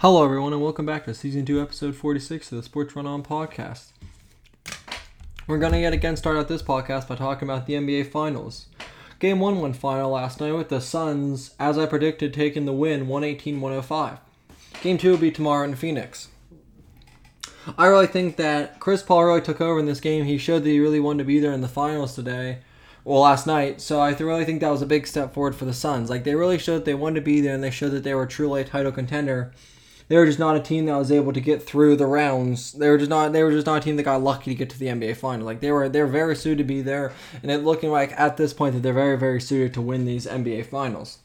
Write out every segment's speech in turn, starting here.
Hello, everyone, and welcome back to Season 2, Episode 46 of the Sports Run On podcast. We're going to yet again start out this podcast by talking about the NBA Finals. Game 1 went final last night with the Suns, as I predicted, taking the win 118 105. Game 2 will be tomorrow in Phoenix. I really think that Chris Paul really took over in this game. He showed that he really wanted to be there in the finals today, well, last night. So I really think that was a big step forward for the Suns. Like, they really showed that they wanted to be there and they showed that they were truly a title contender they were just not a team that was able to get through the rounds. They were just not they were just not a team that got lucky to get to the NBA final. Like they were they're very suited to be there, and it looking like at this point that they're very very suited to win these NBA finals.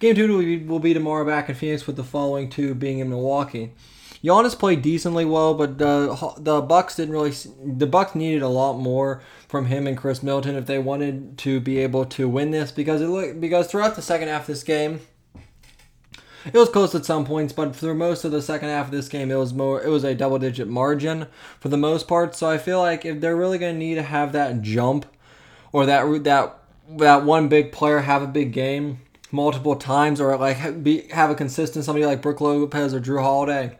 Game two will be, will be tomorrow back in Phoenix with the following two being in Milwaukee. Giannis played decently well, but the the Bucks didn't really. The Bucks needed a lot more from him and Khris Middleton if they wanted to be able to win this because it because throughout the second half of this game, it was close at some points, but for most of the second half of this game, it was more. It was a double digit margin for the most part. So I feel like if they're really going to need to have that jump, or that that that one big player have a big game multiple times, or like be, have a consistent somebody like Brook Lopez or Jrue Holiday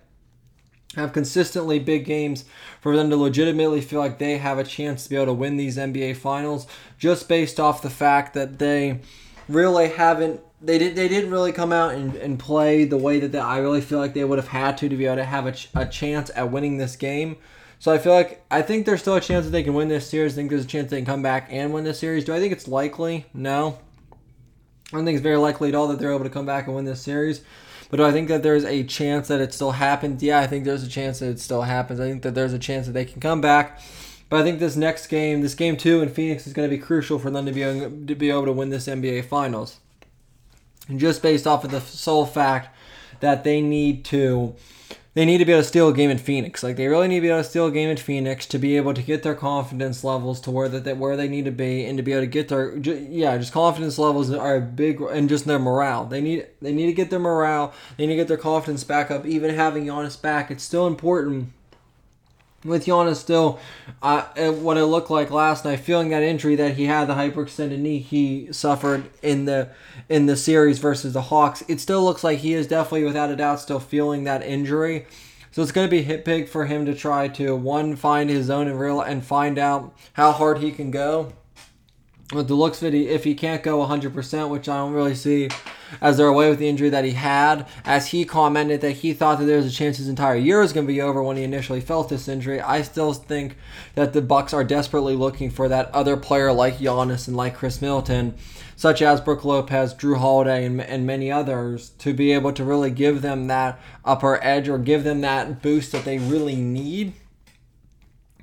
have consistently big games for them to legitimately feel like they have a chance to be able to win these NBA finals just based off the fact that they really haven't they did they didn't really come out and, and play the way that they, I really feel like they would have had to to be able to have a, ch- a chance at winning this game. So I feel like I think there's still a chance that they can win this series. I think there's a chance they can come back and win this series. Do I think it's likely? No. I don't think it's very likely at all that they're able to come back and win this series. But do I think that there's a chance that it still happens? Yeah, I think there's a chance that it still happens. I think that there's a chance that they can come back. But I think this next game, this game two in Phoenix, is going to be crucial for them to be to be able to win this NBA Finals just based off of the sole fact that they need to they need to be able to steal a game in Phoenix. Like they really need to be able to steal a game in Phoenix to be able to get their confidence levels to where that they, where they need to be and to be able to get their yeah just confidence levels are big and just their morale. They need they need to get their morale. They need to get their confidence back up. Even having Giannis back, it's still important with Giannis still, uh, what it looked like last night, feeling that injury that he had, the hyperextended knee he suffered in the in the series versus the Hawks, it still looks like he is definitely, without a doubt, still feeling that injury. So it's going to be hit big for him to try to one find his own and real and find out how hard he can go. With the looks of it, if he can't go 100%, which I don't really see as they're away with the injury that he had. As he commented that he thought that there was a chance his entire year was going to be over when he initially felt this injury. I still think that the Bucks are desperately looking for that other player like Giannis and like Khris Middleton, such as Brook Lopez, Jrue Holiday, and, and many others, to be able to really give them that upper edge or give them that boost that they really need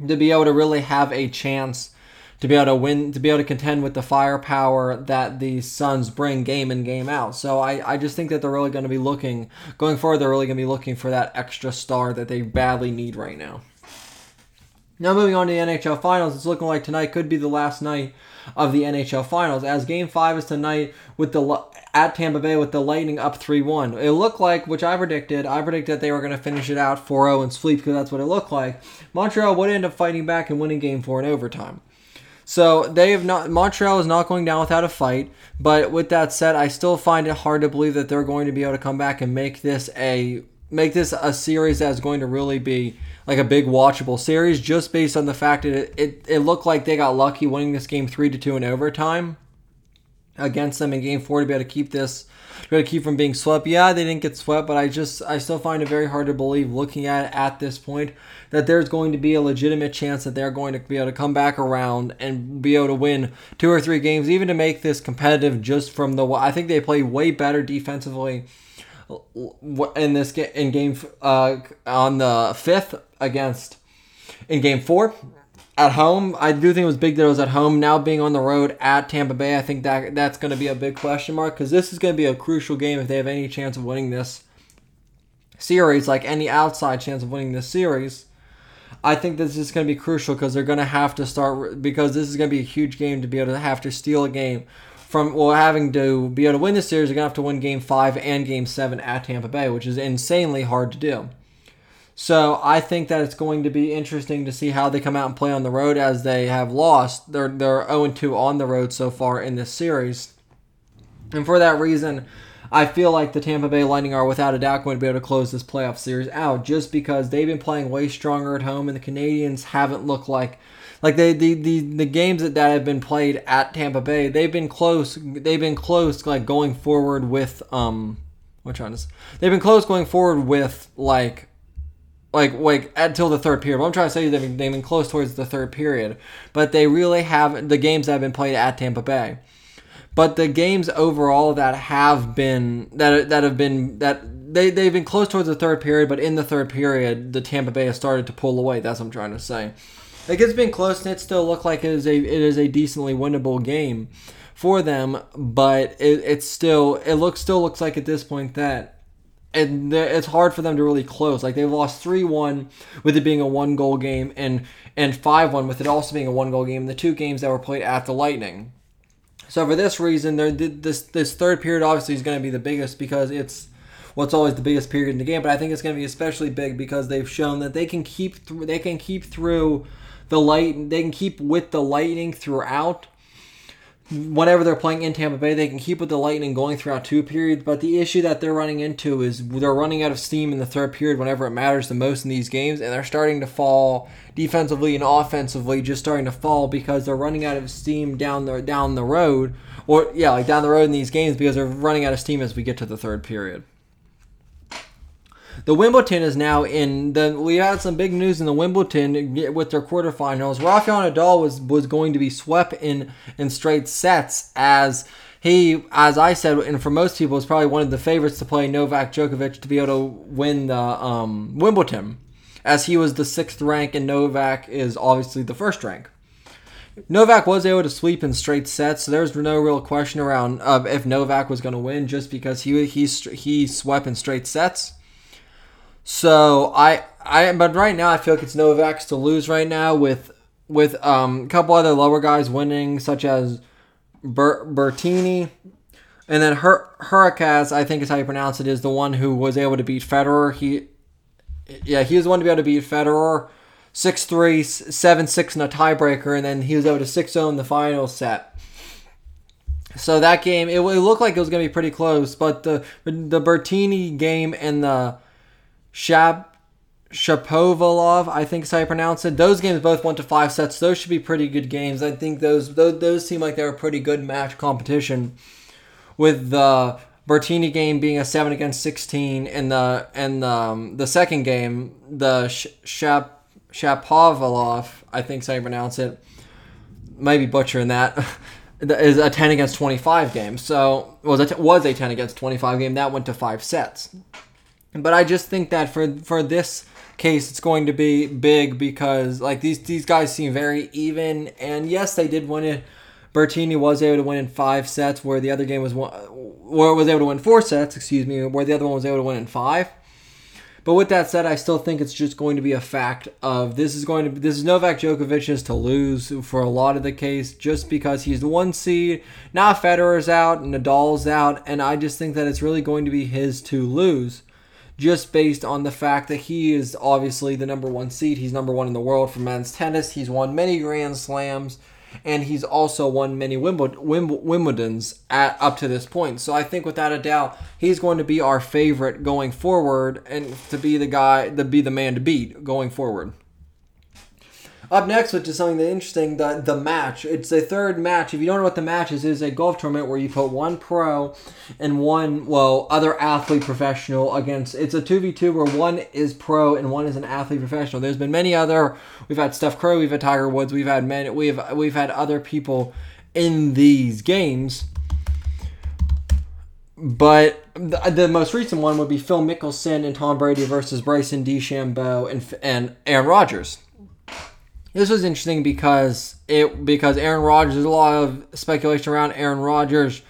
to be able to really have a chance to be able to win, to be able to contend with the firepower that the Suns bring game in, game out. So I, I just think that they're really going to be looking, going forward, they're really going to be looking for that extra star that they badly need right now. Now moving on to the NHL Finals, it's looking like tonight could be the last night of the NHL Finals, as Game Five is tonight with the at Tampa Bay with the Lightning up three one. It looked like, which I predicted, I predicted they were going to finish it out 4-0 and sweep because that's what it looked like. Montreal would end up fighting back and winning Game Four in overtime. So they have not. Montreal is not going down without a fight. But with that said, I still find it hard to believe that they're going to be able to come back and make this a make this a series that's going to really be like a big watchable series, just based on the fact that it, it, it looked like they got lucky winning this game three to two in overtime against them in game four to be able to keep this to be able to keep from being swept. Yeah, they didn't get swept, but I just I still find it very hard to believe looking at it at this point that there's going to be a legitimate chance that they're going to be able to come back around and be able to win two or three games, even to make this competitive just from the I think they play way better defensively in this game in game uh, on the fifth against in game four at home. I do think it was big that it was at home. Now being on the road at Tampa Bay, I think that that's going to be a big question mark because this is going to be a crucial game if they have any chance of winning this series, like any outside chance of winning this series. I think this is going to be crucial because they're going to have to start because this is going to be a huge game to be able to have to steal a game from well having to be able to win this series. They're going to have to win Game Five and Game Seven at Tampa Bay, which is insanely hard to do. So I think that it's going to be interesting to see how they come out and play on the road as they have lost. They're they're 0 2 on the road so far in this series. And for that reason, I feel like the Tampa Bay Lightning are without a doubt going to be able to close this playoff series out just because they've been playing way stronger at home and the Canadiens haven't looked like like they the, the, the games that, that have been played at Tampa Bay, they've been close they've been close like going forward with um which one is they've been close going forward with like like like until the third period. What I'm trying to say they've been, they've been close towards the third period, but they really have the games that have been played at Tampa Bay. But the games overall that have been that that have been that they they've been close towards the third period, but in the third period, the Tampa Bay has started to pull away. That's what I'm trying to say. Like it's been close, and it still looked like it is a it is a decently winnable game for them, but it, it's still it looks still looks like at this point that and it's hard for them to really close. Like they've lost three one with it being a one goal game, and and five one with it also being a one goal game. In the two games that were played at the Lightning. So for this reason, this this third period obviously is going to be the biggest because it's what's well, always the biggest period in the game. But I think it's going to be especially big because they've shown that they can keep through they can keep through the light they can keep with the Lightning throughout whenever they're playing in Tampa Bay, they can keep with the Lightning going throughout two periods. But the issue that they're running into is they're running out of steam in the third period whenever it matters the most in these games, and they're starting to fall defensively and offensively, just starting to fall because they're running out of steam down the down the road, or yeah, like down the road in these games because they're running out of steam as we get to the third period. The Wimbledon is now in the. We had some big news in the Wimbledon with their quarterfinals. Rafael Nadal was was going to be swept in in straight sets as he, as I said, and for most people, is probably one of the favorites to play Novak Djokovic to be able to win the um, Wimbledon, as he was the sixth rank and Novak is obviously the first rank. Novak was able to sweep in straight sets, so there's no real question around uh, if Novak was going to win, just because he he he swept in straight sets. So I I but right now I feel like it's Novak's to lose right now with with um, a couple other lower guys winning such as Ber- Bertini and then Hur- Hurkacz I think is how you pronounce it is the one who was able to beat Federer. He yeah, he was the one to be able to beat Federer 6-3, 7-6 in a tiebreaker and then he was able to 6-0 in the final set. So that game, it, it looked like it was going to be pretty close, but the the Bertini game and the Shab Shapovalov, I think is how you pronounce it. Those games both went to five sets. Those should be pretty good games. I think those those, those seem like they were pretty good match competition. With the Bertini game being a seven against sixteen, and the and the, um, the second game, the Shap Shapovalov, I think is how you pronounce it. Maybe butchering that. is a 10 against 25 game. So was it was a 10 against 25 game that went to five sets. But I just think that for for this case, it's going to be big because like these these guys seem very even. And yes, they did win it. Bertini was able to win in five sets, where the other game was one, or was able to win four sets. Excuse me, where the other one was able to win in five. But with that said, I still think it's just going to be a fact of this is going to this is Novak Djokovic's to lose for a lot of the case, just because he's the one seed. Now Federer's out, Nadal's out, and I just think that it's really going to be his to lose just based on the fact that he is obviously the number one seed. He's number one in the world for men's tennis. He's won many Grand Slams, and he's also won many Wimbledons at up to this point. So I think without a doubt, he's going to be our favorite going forward, and to be the guy, to be the man to beat going forward. Up next, which is something that interesting, the the match. It's a third match. If you don't know what the match is, is a golf tournament where you put one pro and one well other athlete professional against. It's a two v two where one is pro and one is an athlete professional. There's been many other. We've had Steph Curry, we've had Tiger Woods, we've had many, we've we've had other people in these games. But the, the most recent one would be Phil Mickelson and Tom Brady versus Bryson DeChambeau and and Aaron Rodgers this was interesting because it because Aaron Rodgers. There's a lot of speculation around Aaron Rodgers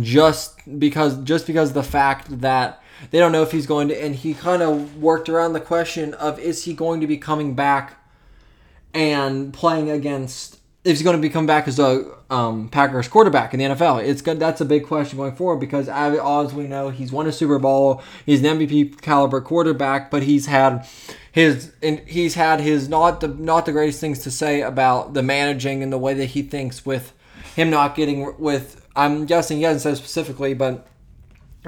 just because just because the fact that they don't know if he's going to and he kind of worked around the question of is he going to be coming back and playing against if he's going to be coming back as a um, Packers quarterback in the NFL. It's good. That's a big question going forward because as we know, he's won a Super Bowl. He's an MVP caliber quarterback, but he's had his and he's had his not the not the greatest things to say about the managing and the way that he thinks with him not getting with I'm guessing he hasn't said specifically, but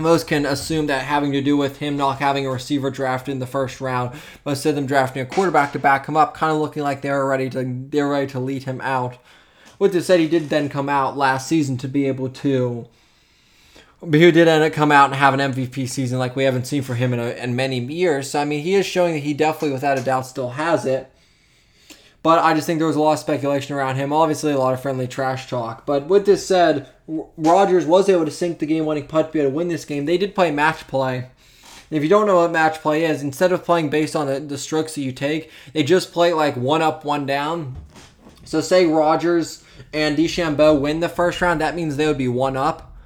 most can assume that having to do with him not having a receiver drafted in the first round, but instead them drafting a quarterback to back him up, kind of looking like they were ready to they're ready to lead him out. With this said, he did then come out last season to be able to. But he did end up come out and have an MVP season like we haven't seen for him in, a, in many years. So I mean, he is showing that he definitely, without a doubt, still has it. But I just think there was a lot of speculation around him. Obviously, a lot of friendly trash talk. But with this said, Rodgers was able to sink the game-winning putt to be able to win this game. They did play match play. If you don't know what match play is, instead of playing based on the, the strokes that you take, they just play like one up, one down. So say Rodgers and DeChambeau win the first round, that means they would be one up.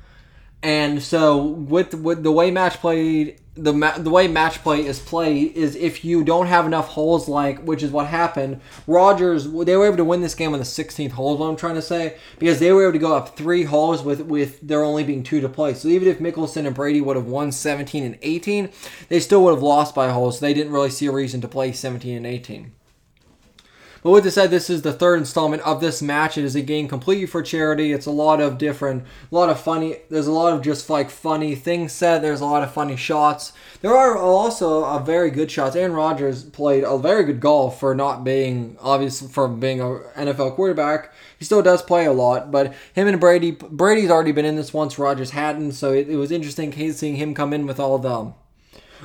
And so with with the way match play the ma- the way match play is played is if you don't have enough holes like which is what happened. Rodgers they were able to win this game on the 16th hole. Is what I'm trying to say because they were able to go up three holes with with there only being two to play. So even if Mickelson and Brady would have won 17 and 18, they still would have lost by holes. So they didn't really see a reason to play 17 and 18. But with this said, this is the third installment of this match. It is a game completely for charity. It's a lot of different, a lot of funny. There's a lot of just like funny things said. There's a lot of funny shots. There are also a very good shots. Aaron Rodgers played a very good golf for not being obvious for being a NFL quarterback. He still does play a lot, but him and Brady, Brady's already been in this once. Rodgers hadn't, so it, it was interesting seeing him come in with all the um,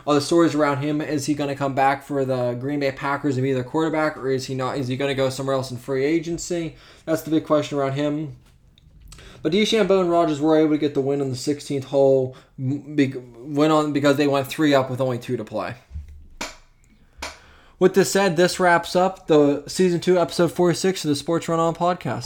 all the stories around him. Is he going to come back for the Green Bay Packers and be their quarterback, or is he not? Is he going to go somewhere else in free agency? That's the big question around him. But DeChambeau and Rodgers were able to get the win on the 16th hole. Went on because they went three up with only two to play. With this said, this wraps up the season two, episode 46 of the Sports Run On podcast.